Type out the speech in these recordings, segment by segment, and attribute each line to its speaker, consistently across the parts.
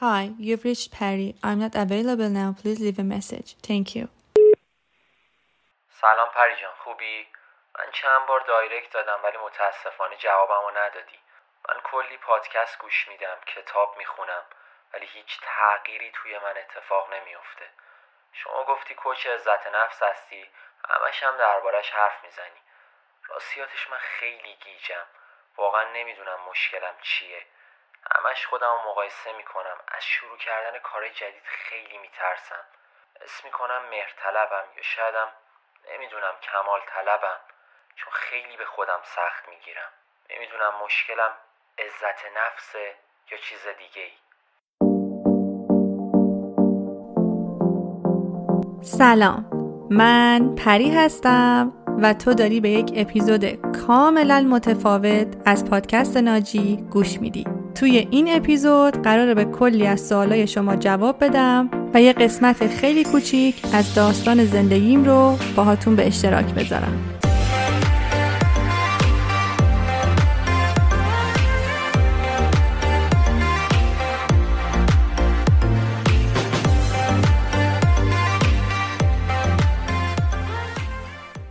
Speaker 1: Hi, you've reached Perry. I'm not available now. Please leave a message. Thank you.
Speaker 2: سلام پری جان خوبی؟ من چند بار دایرکت دادم ولی متاسفانه جوابمو ندادی من کلی پادکست گوش میدم کتاب می‌خونم ولی هیچ تغییری توی من اتفاق نمیافته شما گفتی کوچ عزت نفس هستی همش هم دربارش حرف می‌زنی راستیاتش من خیلی گیجم واقعا نمی‌دونم مشکلم چیه همش خودم مقایسه می‌کنم. از شروع کردن کار جدید خیلی میترسم. اسم می‌کنم مهرطلبم یا شایدم نمی‌دونم کمال طلبم چون خیلی به خودم سخت می‌گیرم. نمی‌دونم مشکلم عزت نفسه یا چیز دیگه ای
Speaker 1: سلام. من پری هستم و تو داری به یک اپیزود کاملا متفاوت از پادکست ناجی گوش میدی. توی این اپیزود قراره به کلی از سوالای شما جواب بدم و یه قسمت خیلی کوچیک از داستان زندگیم رو باهاتون به اشتراک بذارم.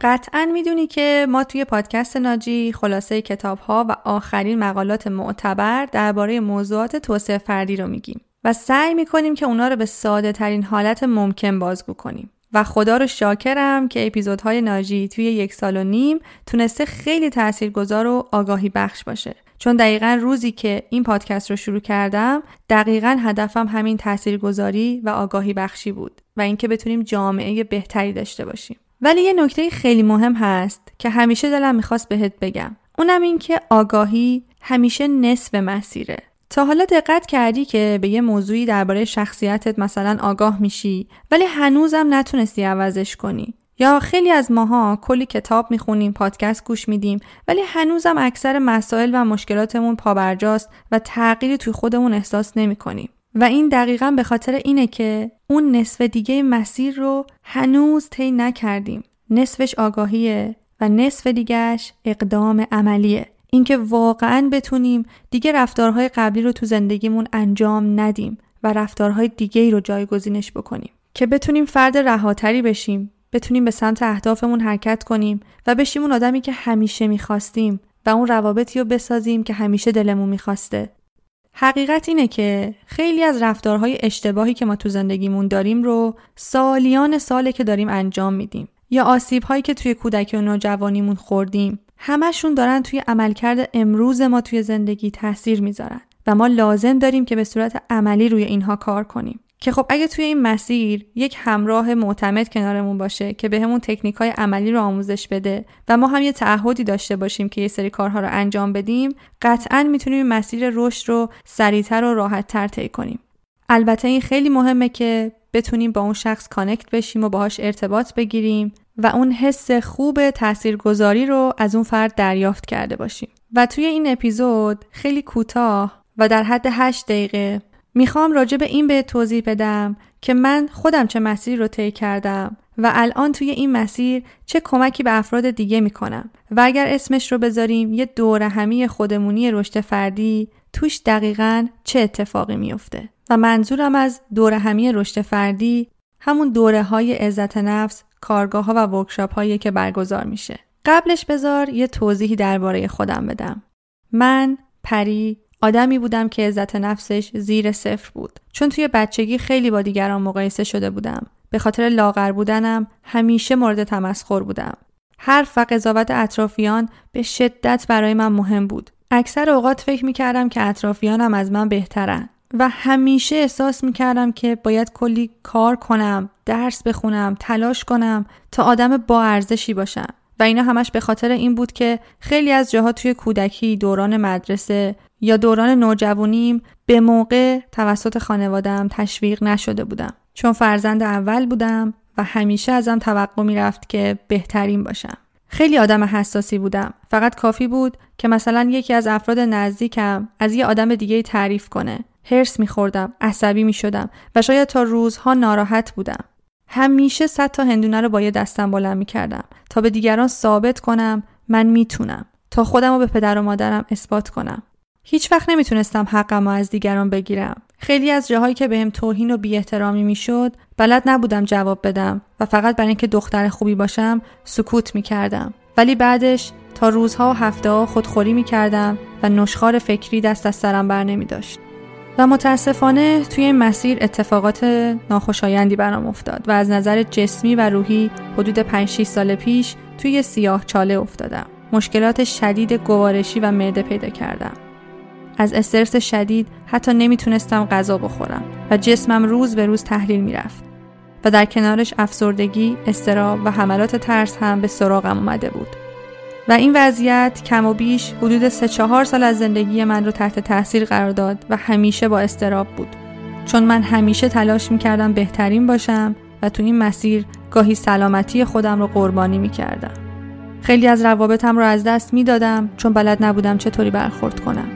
Speaker 1: قطعا می‌دونی که ما توی پادکست ناجی خلاصه کتاب ها و آخرین مقالات معتبر درباره موضوعات توسعه فردی رو میگیم و سعی می‌کنیم که اونا رو به ساده ترین حالت ممکن بازگو کنیم. و خدا رو شاکرم که اپیزودهای ناجی توی یک سال و نیم تونسته خیلی تاثیرگذار و آگاهی بخش باشه. چون دقیقا روزی که این پادکست رو شروع کردم دقیقا هدفم همین تاثیرگذاری و آگاهی بخشی بود و اینکه بتونیم جامعه بهتری داشته باشیم. ولی یه نکته خیلی مهم هست که همیشه دلم می‌خواست بهت بگم. اونم این که آگاهی همیشه نصف مسیره. تا حالا دقت کردی که به یه موضوعی درباره شخصیتت مثلا آگاه میشی ولی هنوزم نتونستی عوضش کنی. یا خیلی از ماها کلی کتاب می‌خونیم پادکست گوش میدیم ولی هنوزم اکثر مسائل و مشکلاتمون پابرجاست و تغییری توی خودمون احساس نمی‌کنیم. و این دقیقا به خاطر اینه که اون نصف دیگه مسیر رو هنوز طی نکردیم. نصفش آگاهیه و نصف دیگهش اقدام عملیه. اینکه واقعا بتونیم دیگه رفتارهای قبلی رو تو زندگیمون انجام ندیم و رفتارهای دیگه رو جایگزینش بکنیم. که بتونیم فرد رهاتری بشیم بتونیم به سمت اهدافمون حرکت کنیم و بشیم اون آدمی که همیشه می‌خواستیم و اون روابطی رو بسازیم که همیشه دلمون می‌خواسته. حقیقت اینه که خیلی از رفتارهای اشتباهی که ما تو زندگیمون داریم رو سالیان ساله که داریم انجام میدیم. یا آسیب هایی که توی کودکی و نوجوانیمون خوردیم. همشون دارن توی عملکرد امروز ما توی زندگی تاثیر می‌ذارن. و ما لازم داریم که به صورت عملی روی اینها کار کنیم. که خب اگه توی این مسیر یک همراه معتمد کنارمون باشه که بهمون به تکنیک های عملی رو آموزش بده و ما هم یه تعهدی داشته باشیم که یه سری کارها رو انجام بدیم قطعا می‌تونیم مسیر رشد رو سریعتر و راحتتر طی کنیم. البته این خیلی مهمه که بتونیم با اون شخص کانکت بشیم و باهاش ارتباط بگیریم و اون حس خوب تاثیرگذاری رو از اون فرد دریافت کرده باشیم. و توی این اپیزود خیلی کوتاه و در حد 8 دقیقه می‌خوام راجع به این به توضیح بدم که من خودم چه مسیری رو طی کردم و الان توی این مسیر چه کمکی به افراد دیگه می‌کنم. و اگر اسمش رو بذاریم یه دور همی خودمونی رشد فردی توش دقیقا چه اتفاقی میفته و منظورم از دور همی رشد فردی همون دوره های عزت نفس کارگاه ها و ورکشاپ هایی که برگزار میشه. قبلش بذار یه توضیحی درباره خودم بدم. من پری آدمی بودم که عزت نفسش زیر صفر بود. چون توی بچگی خیلی با دیگران مقایسه شده بودم. به خاطر لاغر بودنم همیشه مورد تمسخر بودم. حرف و قضاوت اطرافیان به شدت برای من مهم بود. اکثر اوقات فکر می کردم که اطرافیانم از من بهترن و همیشه احساس می کردم که باید کلی کار کنم، درس بخونم، تلاش کنم تا آدم با ارزشی باشم. و اینا همش به خاطر این بود که خیلی از جاها توی کودکی دوران مدرسه یا دوران نوجوانیم به موقع توسط خانوادم تشویق نشده بودم. چون فرزند اول بودم و همیشه ازم توقع می‌رفت که بهترین باشم. خیلی آدم حساسی بودم. فقط کافی بود که مثلا یکی از افراد نزدیکم از یه آدم دیگه تعریف کنه. هرس میخوردم عصبی می‌شدم و شاید تا روزها ناراحت بودم. همیشه صد تا هندونه رو با یه دستم بلند می‌کردم تا به دیگران ثابت کنم من می‌تونم تا خودم رو به پدر و مادرم اثبات کنم هیچ وقت نمی‌تونستم حقم رو از دیگران بگیرم خیلی از جاهایی که بهم توهین و بی احترامی می‌شد بلد نبودم جواب بدم و فقط برای اینکه دختر خوبی باشم سکوت می کردم. ولی بعدش تا روزها و هفته ها خودخوری می کردم و نشخار فکری دست از سرم بر نمی داشت. و متاسفانه توی این مسیر اتفاقات ناخوشایندی برام افتاد و از نظر جسمی و روحی حدود 5 سال پیش توی سیاه چاله افتادم. مشکلات شدید گوارشی و معده پیدا کردم. از استرس شدید حتی نمی‌تونستم غذا بخورم و جسمم روز به روز تحلیل می‌رفت و در کنارش افسردگی، استراب و حملات ترس هم به سراغم اومده بود. و این وضعیت کم و بیش حدود سه چهار سال از زندگی من رو تحت تاثیر قرار داد و همیشه با استراب بود. چون من همیشه تلاش می‌کردم بهترین باشم و تو این مسیر گاهی سلامتی خودم رو قربانی می‌کردم. خیلی از روابطم رو از دست می‌دادم چون بلد نبودم چطوری برخورد کنم.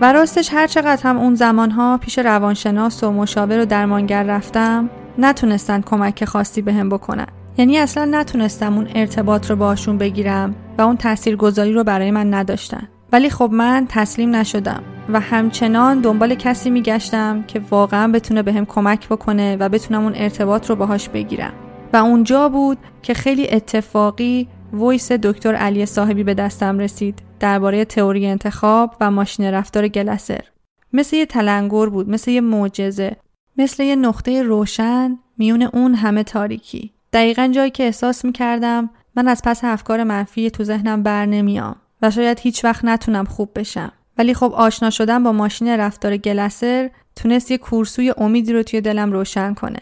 Speaker 1: و راستش هر چقدر هم اون زمانها پیش روانشناس و مشاور و درمانگر رفتم نتونستن کمک خاصی بهم به بکنن. یعنی اصلا نتونستم اون ارتباط رو باشون بگیرم و اون تاثیرگذاری رو برای من نداشتن. ولی خب من تسلیم نشدم و همچنان دنبال کسی میگشتم که واقعا بتونه بهم کمک بکنه و بتونم اون ارتباط رو باهاش بگیرم. و اونجا بود که خیلی اتفاقی ویس دکتر علی صاحبی به دستم رسید درباره تئوری انتخاب و ماشین رفتار گلسر مثل یه تلنگر بود مثل یه معجزه مثل یه نقطه روشن میون اون همه تاریکی دقیقا جایی که احساس می‌کردم من از پس افکار منفی تو ذهنم بر نمیام و شاید هیچ وقت نتونم خوب بشم. ولی خب آشنا شدن با ماشین رفتار گلسر تونست یه کورسوی امیدی رو توی دلم روشن کنه.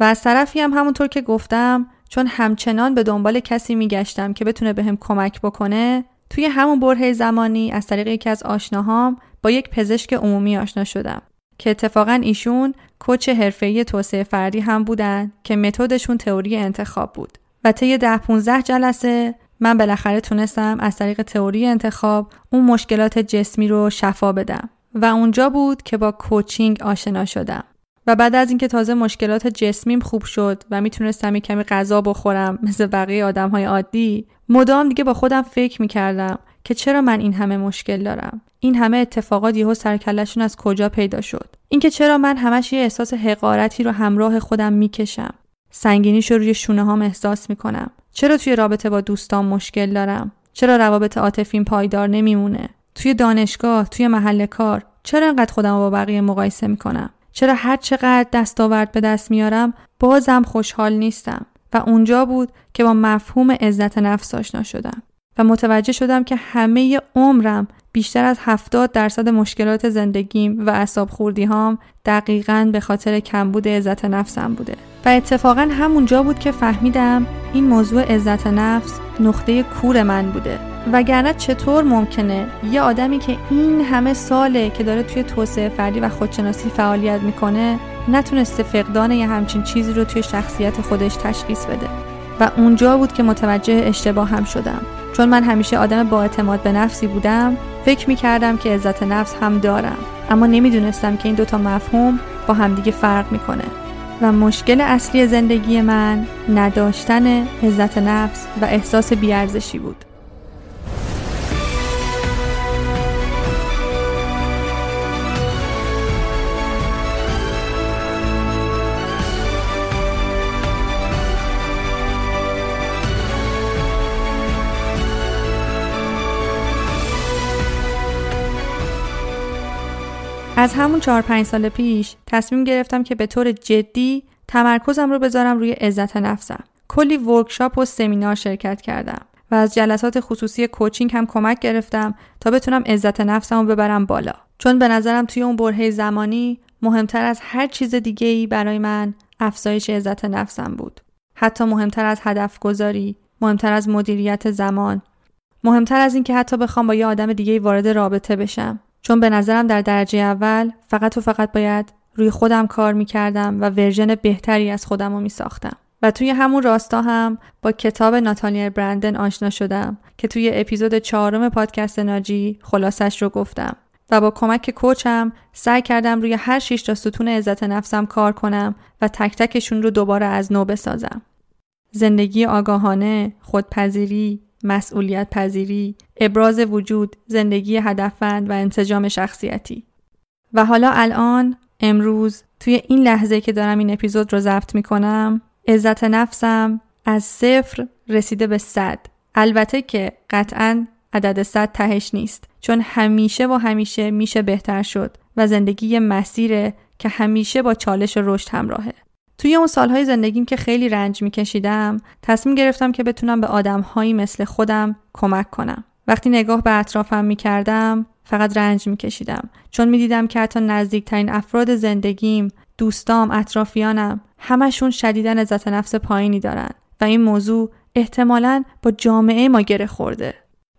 Speaker 1: و از طرفی هم همونطور که گفتم چون همچنان به دنبال کسی میگشتم که بتونه بهم کمک بکنه توی همون بره زمانی از طریق یکی از آشناهام با یک پزشک عمومی آشنا شدم که اتفاقا ایشون کوچ حرفه‌ای توسعه فردی هم بودن که متدشون تئوری انتخاب بود. و طی ده 15 جلسه من بالاخره تونستم از طریق تئوری انتخاب اون مشکلات جسمی رو شفا بدم و اونجا بود که با کوچینگ آشنا شدم. و بعد از اینکه تازه مشکلات جسمیم خوب شد و می‌تونستم یک کمی غذا بخورم مثل بقیه آدم های عادی مدام دیگه با خودم فکر می‌کردم که چرا من این همه مشکل دارم؟ این همه اتفاقات یهو سرکلشون از کجا پیدا شد؟ اینکه چرا من همش یه احساس حقارتی رو همراه خودم می‌کشم؟ سنگینیش رو روی شونه هام احساس می‌کنم. چرا توی رابطه با دوستان مشکل دارم؟ چرا روابط عاطفیم پایدار نمیمونه؟ توی دانشگاه توی محل کار چرا انقدر خودم با بقیه مقایسه می‌کنم؟ چرا هر چقدر دستاورد به دست میارم بازم خوشحال نیستم؟ و اونجا بود که با مفهوم عزت نفس آشنا شدم. و متوجه شدم که همه عمرم بیشتر از 70 درصد مشکلات زندگیم و اصاب خوردی هام دقیقا به خاطر کمبود عزت نفسم بوده. و اتفاقا همونجا بود که فهمیدم این موضوع عزت نفس نقطه کور من بوده. وگرنه چطور ممکنه یه آدمی که این همه ساله که داره توی توسعه فردی و خودشناسی فعالیت می‌کنه نتونسته فقدان یه همچین چیزی رو توی شخصیت خودش تشخیص بده. و اونجا بود که متوجه اشتباه هم شدم. چون من همیشه آدم با اعتماد به نفسی بودم فکر می‌کردم که عزت نفس هم دارم. اما نمی‌دونستم که این دوتا مفهوم با همدیگه فرق می‌کنه. و مشکل اصلی زندگی من نداشتن عزت نفس و احساس بیارزشی بود. از همون چهار پنج سال پیش تصمیم گرفتم که به طور جدی تمرکزم رو بذارم روی عزت نفسم. کلی ورکشاپ و سمینار شرکت کردم و از جلسات خصوصی کوچینگ هم کمک گرفتم تا بتونم عزت نفسم رو ببرم بالا. چون به نظرم توی اون برهه زمانی مهمتر از هر چیز دیگه ای برای من افزایش عزت نفسم بود. حتی مهمتر از هدف گذاری، مهمتر از مدیریت زمان، مهمتر از اینکه حتی بخوام با یه آدم دیگه وارد رابطه بشم چون به نظرم در درجه اول فقط و فقط باید روی خودم کار می‌کردم و ورژن بهتری از خودم رو میساختم. و توی همون راستا هم با کتاب ناتانیل برندن آشنا شدم که توی اپیزود چهارم پادکست ناجی خلاصش رو گفتم و با کمک کوچم سعی کردم روی هر شیش تا ستون عزت نفسم کار کنم و تک تکشون رو دوباره از نو بسازم. زندگی آگاهانه، خودپذیری، مسئولیت پذیری، ابراز وجود، زندگی هدفمند و انسجام شخصیتی. و حالا الان امروز توی این لحظه که دارم این اپیزود رو ضبط می‌کنم عزت نفسم از صفر رسیده به صد البته که قطعا عدد صد تهش نیست چون همیشه و همیشه میشه بهتر شد و زندگی مسیره که همیشه با چالش و رشد همراهه توی اون سالهای زندگیم که خیلی رنج میکشیدم تصمیم گرفتم که بتونم به آدمهایی مثل خودم کمک کنم. وقتی نگاه به اطرافم می‌کردم فقط رنج میکشیدم. چون می‌دیدم که حتی نزدیکترین افراد زندگیم دوستام اطرافیانم همشون شدیدن عزت نفس پایینی دارن و این موضوع احتمالا با جامعه ما گره خورده.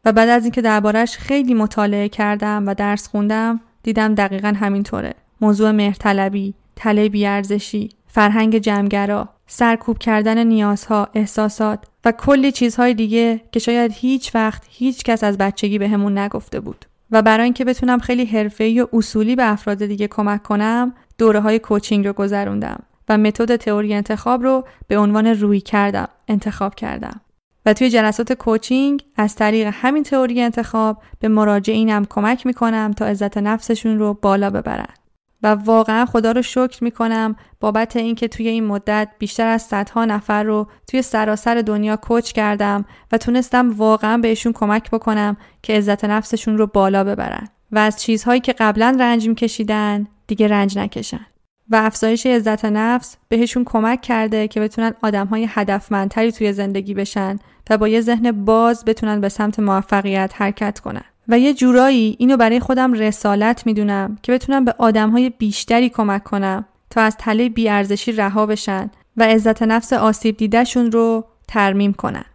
Speaker 1: و بعد از اینکه دربارش خیلی مطالعه کردم و درس خوندم دیدم دقیقا همینطوره. موضوع مهرطلبی تله بیارزشی فرهنگ جمعگرا سرکوب کردن نیازها احساسات و کلی چیزهای دیگه که شاید هیچ وقت هیچ کس از بچگی بهمون به نگفته بود. و برای اینکه بتونم خیلی حرفه‌ای و اصولی به افراد دیگه کمک کنم دوره های کوچینگ رو گذروندم و متد تئوری انتخاب رو به عنوان روی کردم انتخاب کردم. و توی جلسات کوچینگ از طریق همین تئوری انتخاب به مراجعینم کمک می‌کنم تا عزت نفسشون رو بالا ببرن. و واقعا خدا رو شکر می‌کنم بابت اینکه توی این مدت بیشتر از صدها نفر رو توی سراسر دنیا کوچ کردم و تونستم واقعا بهشون کمک بکنم که عزت نفسشون رو بالا ببرن و از چیزهایی که قبلا رنج میکشیدن دیگه رنج نکشن. و افزایش عزت نفس بهشون کمک کرده که بتونن آدمهای هدفمندتری توی زندگی بشن و با یه ذهن باز بتونن به سمت موفقیت حرکت کنن. و یه جورایی اینو برای خودم رسالت می‌دونم که بتونم به آدمهای بیشتری کمک کنم تا از تله بیارزشی رها بشن و عزت نفس آسیب دیدهشون رو ترمیم کنن.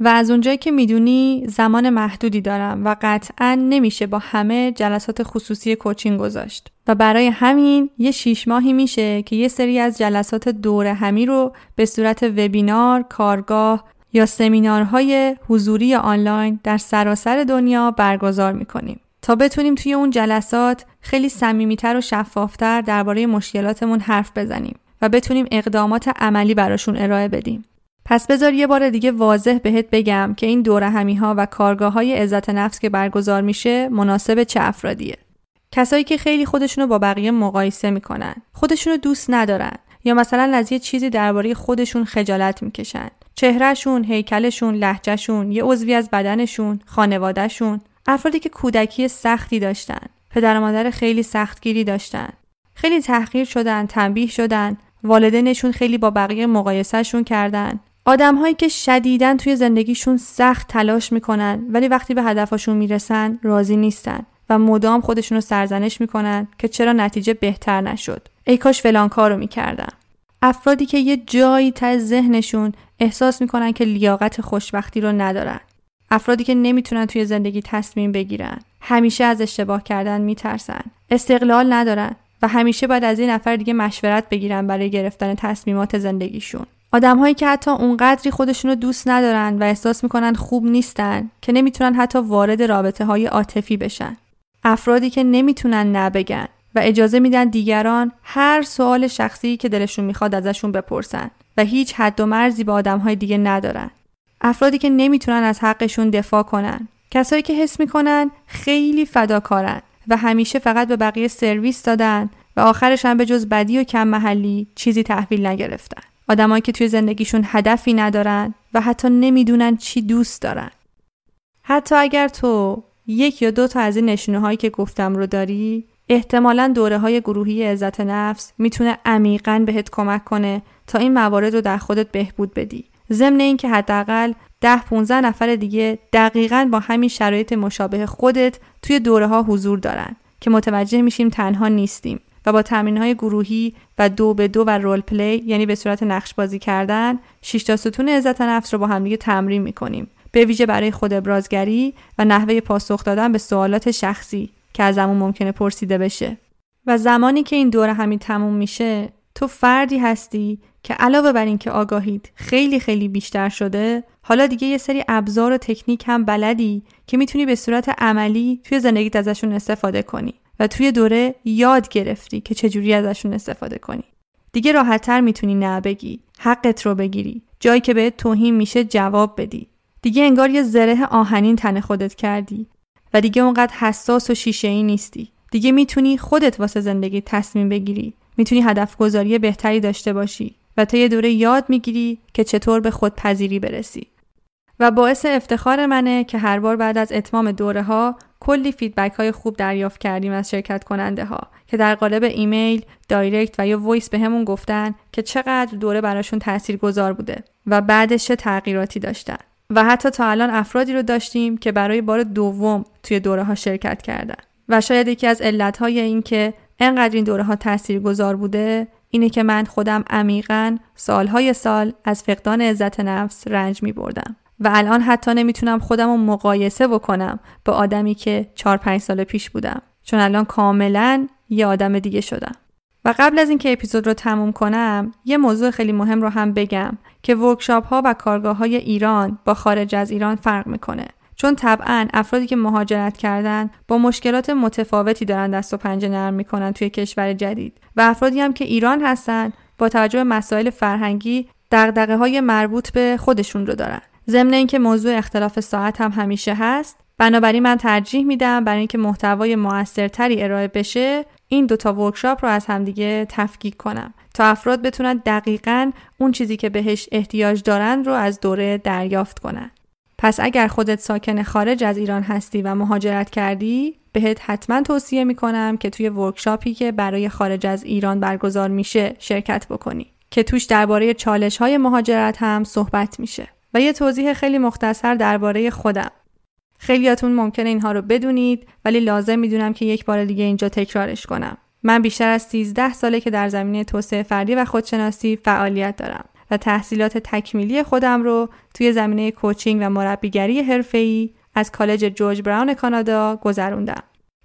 Speaker 1: و از اونجایی که می‌دونی زمان محدودی دارم و قطعا نمیشه با همه جلسات خصوصی کوچینگ گذاشت و برای همین یه شیش ماهی میشه که یه سری از جلسات دور همی رو به صورت وبینار، کارگاه یا سمینارهای حضوری آنلاین در سراسر دنیا برگزار می‌کنیم تا بتونیم توی اون جلسات خیلی صمیمیتر و شفافتر درباره مشکلاتمون حرف بزنیم و بتونیم اقدامات عملی براشون ارائه بدیم. پس بذار یه بار دیگه واضح بهت بگم که این دوره همی ها و کارگاه های عزت نفس که برگزار میشه مناسب چه افرادیه. کسایی که خیلی خودشونو با بقیه مقایسه می‌کنن، خودشونو دوست ندارن یا مثلا از یه چیزی درباره خودشون خجالت می‌کشن چهرهشون، هیکلشون، لحجهشون، یه عضوی از بدنشون، خانوادهشون، افرادی که کودکی سختی داشتن، پدر و مادر خیلی سختگیری داشتن، خیلی تحقیر شدن، تنبیه شدن، والدینشون خیلی با بقیه مقایسهشون کردن. آدمهایی که شدیدن توی زندگیشون سخت تلاش می‌کنن ولی وقتی به هدفشون می‌رسن راضی نیستن و مدام خودشون رو سرزنش می‌کنن که چرا نتیجه بهتر نشد. ای کاش فلان کارو می‌کردم. افرادی که یه جایی تا ذهنشون احساس می‌کنن که لیاقت خوشبختی رو ندارن. افرادی که نمی‌تونن توی زندگی تصمیم بگیرن. همیشه از اشتباه کردن میترسن. استقلال ندارن و همیشه باید از یه نفر دیگه مشورت بگیرن برای گرفتن تصمیمات زندگیشون. آدمهایی که حتی اونقدری خودشون رو دوست ندارن و احساس می‌کنن خوب نیستن که نمی‌تونن حتی وارد رابطه های عاطفی بشن. افرادی که نمی‌تونن نبگن و اجازه میدن دیگران هر سوال شخصی که دلشون می‌خواد ازشون بپرسن و هیچ حد و مرزی به آدمهای دیگه ندارن. افرادی که نمی‌تونن از حقشون دفاع کنن. کسایی که حس می‌کنن خیلی فداکارن و همیشه فقط به بقیه سرویس دادن و آخرش هم به جز بدی و کم محلی چیزی تحویل نگرفتن. آدمایی که توی زندگیشون هدفی ندارن و حتی نمی‌دونن چی دوست دارن. حتی اگر تو یک یا دو تا از این نشونه هایی که گفتم رو داری احتمالا دوره های گروهی عزت نفس می‌تونه عمیقا بهت کمک کنه تا این موارد رو در خودت بهبود بدی. ضمن اینکه حداقل ده 15 نفر دیگه دقیقا با همین شرایط مشابه خودت توی دوره ها حضور دارن که متوجه میشیم تنها نیستیم و با تمرین های گروهی و دو به دو و رول پلی یعنی به صورت نقش بازی کردن 6 تا ستون عزت نفس رو با همدیگه تمرین می‌کنیم. به ویژه برای خود ابرازگری و نحوه پاسخ دادن به سوالات شخصی. که ازمون ممکنه پرسیده بشه. و زمانی که این دوره همین تموم میشه تو فردی هستی که علاوه بر اینکه آگاهید خیلی خیلی بیشتر شده حالا دیگه یه سری ابزار و تکنیک هم بلدی که می‌تونی به صورت عملی توی زندگیت ازشون استفاده کنی و توی دوره یاد گرفتی که چجوری ازشون استفاده کنی. دیگه راحتتر می‌تونی نه بگی حقت رو بگیری. جایی که بهت توهین میشه جواب بدی. دیگه انگار یه زره آهنین تن خودت کردی. و دیگه اونقدر حساس و شیشه ای نیستی. دیگه می‌تونی خودت واسه زندگی تصمیم بگیری. می‌تونی هدف گذاری بهتری داشته باشی و تا یه دوره یاد می‌گیری که چطور به خودپذیری برسی. و باعث افتخار منه که هر بار بعد از اتمام دوره ها کلی فیدبک های خوب دریافت کردیم از شرکت کننده ها که در قالب ایمیل، direct و یا voice بهمون گفتن که چقدر دوره براشون تأثیر گذار بوده و بعدش تغییراتی داشتن. و حتی تا الان افرادی رو داشتیم که برای بار دوم توی دوره ها شرکت کردن. و شاید یکی از علتهای این که انقدر این دوره ها تأثیر گذار بوده اینه که من خودم عمیقا سالهای سال از فقدان عزت نفس رنج می بردم و الان حتی نمی‌تونم خودم رو مقایسه بکنم با آدمی که 4 5 سال پیش بودم. چون الان کاملا یه آدم دیگه شدم. و قبل از اینکه اپیزود رو تموم کنم یه موضوع خیلی مهم رو هم بگم که ورکشاپ ها و کارگاه های ایران با خارج از ایران فرق می‌کنه. چون طبعا افرادی که مهاجرت کردن با مشکلات متفاوتی دارن دست و پنجه نرم می‌کنن توی کشور جدید و افرادی هم که ایران هستن با توجه به مسائل فرهنگی دغدغه های مربوط به خودشون رو دارن. ضمن اینکه موضوع اختلاف ساعت هم همیشه هست بنابراین من ترجیح میدم برای اینکه محتوای موثرتری ارائه بشه این دوتا ورکشاپ رو از همدیگه تفکیک کنم تا افراد بتونن دقیقا اون چیزی که بهش احتیاج دارن رو از دوره دریافت کنن. پس اگر خودت ساکن خارج از ایران هستی و مهاجرت کردی بهت حتما توصیه می‌کنم که توی ورکشاپی که برای خارج از ایران برگزار میشه شرکت بکنی که توش درباره چالش های مهاجرت هم صحبت میشه. و یه توضیح خیلی مختصر درباره خودم. خیلیاتون ممکنه اینها رو بدونید ولی لازم می‌دونم که یک بار دیگه اینجا تکرارش کنم. من بیشتر از 13 ساله که در زمینه توسعه فردی و خودشناسی فعالیت دارم و تحصیلات تکمیلی خودم رو توی زمینه کوچینگ و مربیگری حرفه‌ای از کالج جورج براون کانادا گذروندم.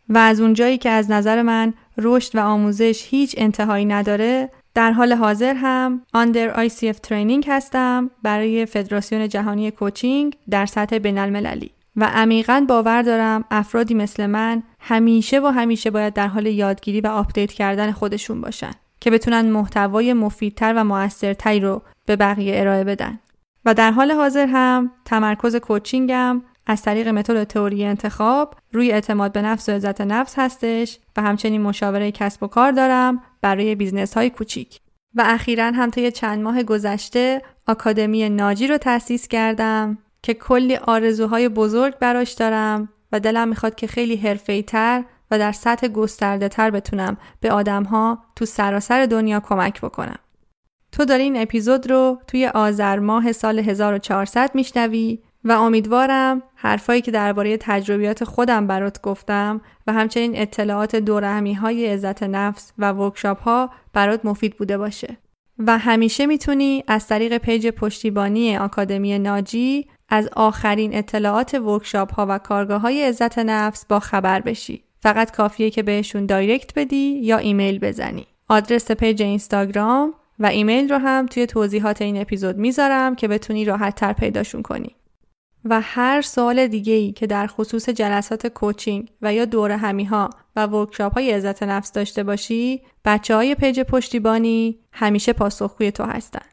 Speaker 1: و از اونجایی که از نظر من رشد و آموزش هیچ انتهایی نداره در حال حاضر هم آندر ICF ترینینگ هستم برای فدراسیون جهانی کوچینگ در سطح بین المللی. و عمیقا باور دارم افرادی مثل من همیشه و همیشه باید در حال یادگیری و update کردن خودشون باشن که بتونن محتوای مفیدتر و موثرتری رو به بقیه ارائه بدن. و در حال حاضر هم تمرکز coaching م از طریق متد تئوری انتخاب روی اعتماد به نفس و عزت نفس هستش و همچنین مشاوره کسب و کار دارم برای business های کوچیک. و اخیرا هم طی چند ماه گذشته آکادمی ناجی رو تأسیس کردم. که کلی آرزوهای بزرگ براش دارم و دلم می‌خواد که خیلی حرفه‌ای تر و در سطح گسترده تر بتونم به آدمها تو سراسر دنیا کمک بکنم. تو داری این اپیزود رو توی آذر ماه سال 1400 میشنوی و امیدوارم حرفایی که درباره تجربیات خودم برات گفتم و همچنین اطلاعات دورهمی های عزت نفس و ورکشاپ ها برات مفید بوده باشه. و همیشه می‌تونی از طریق page پشتیبانی آکادمی ناجی از آخرین اطلاعات workshop ها و کارگاه های عزت نفس با خبر بشی. فقط کافیه که بهشون direct بدی یا ایمیل بزنی. آدرس page اینستاگرام و ایمیل رو هم توی توضیحات این اپیزود می‌ذارم که بتونی راحت تر پیداشون کنی. و هر سوال دیگه ای که در خصوص جلسات coaching و یا دور همی ها و workshop های عزت نفس داشته باشی بچه های page پشتیبانی همیشه پاسخگوی تو هستن.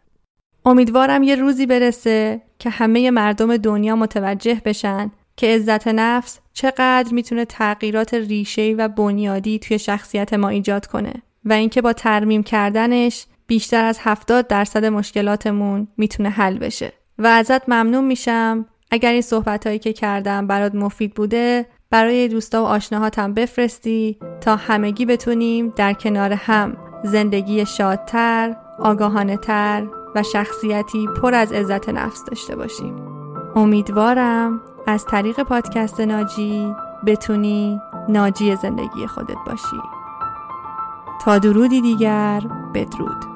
Speaker 1: امیدوارم یه روزی برسه که همه مردم دنیا متوجه بشن که عزت نفس چقدر می‌تونه تغییرات ریشه‌ای و بنیادی توی شخصیت ما ایجاد کنه و اینکه با ترمیم کردنش بیشتر از 70 درصد مشکلاتمون می‌تونه حل بشه و ازت ممنون میشم اگر این صحبت هایی که کردم برات مفید بوده برای دوستا و آشناهاتم بفرستی تا همگی بتونیم در کنار هم زندگی شادتر، آگاهانه تر و شخصیتی پر از عزت نفس داشته باشیم. امیدوارم از طریق پادکست ناجی بتونی ناجی زندگی خودت باشی. تا درودی دیگر بدرود.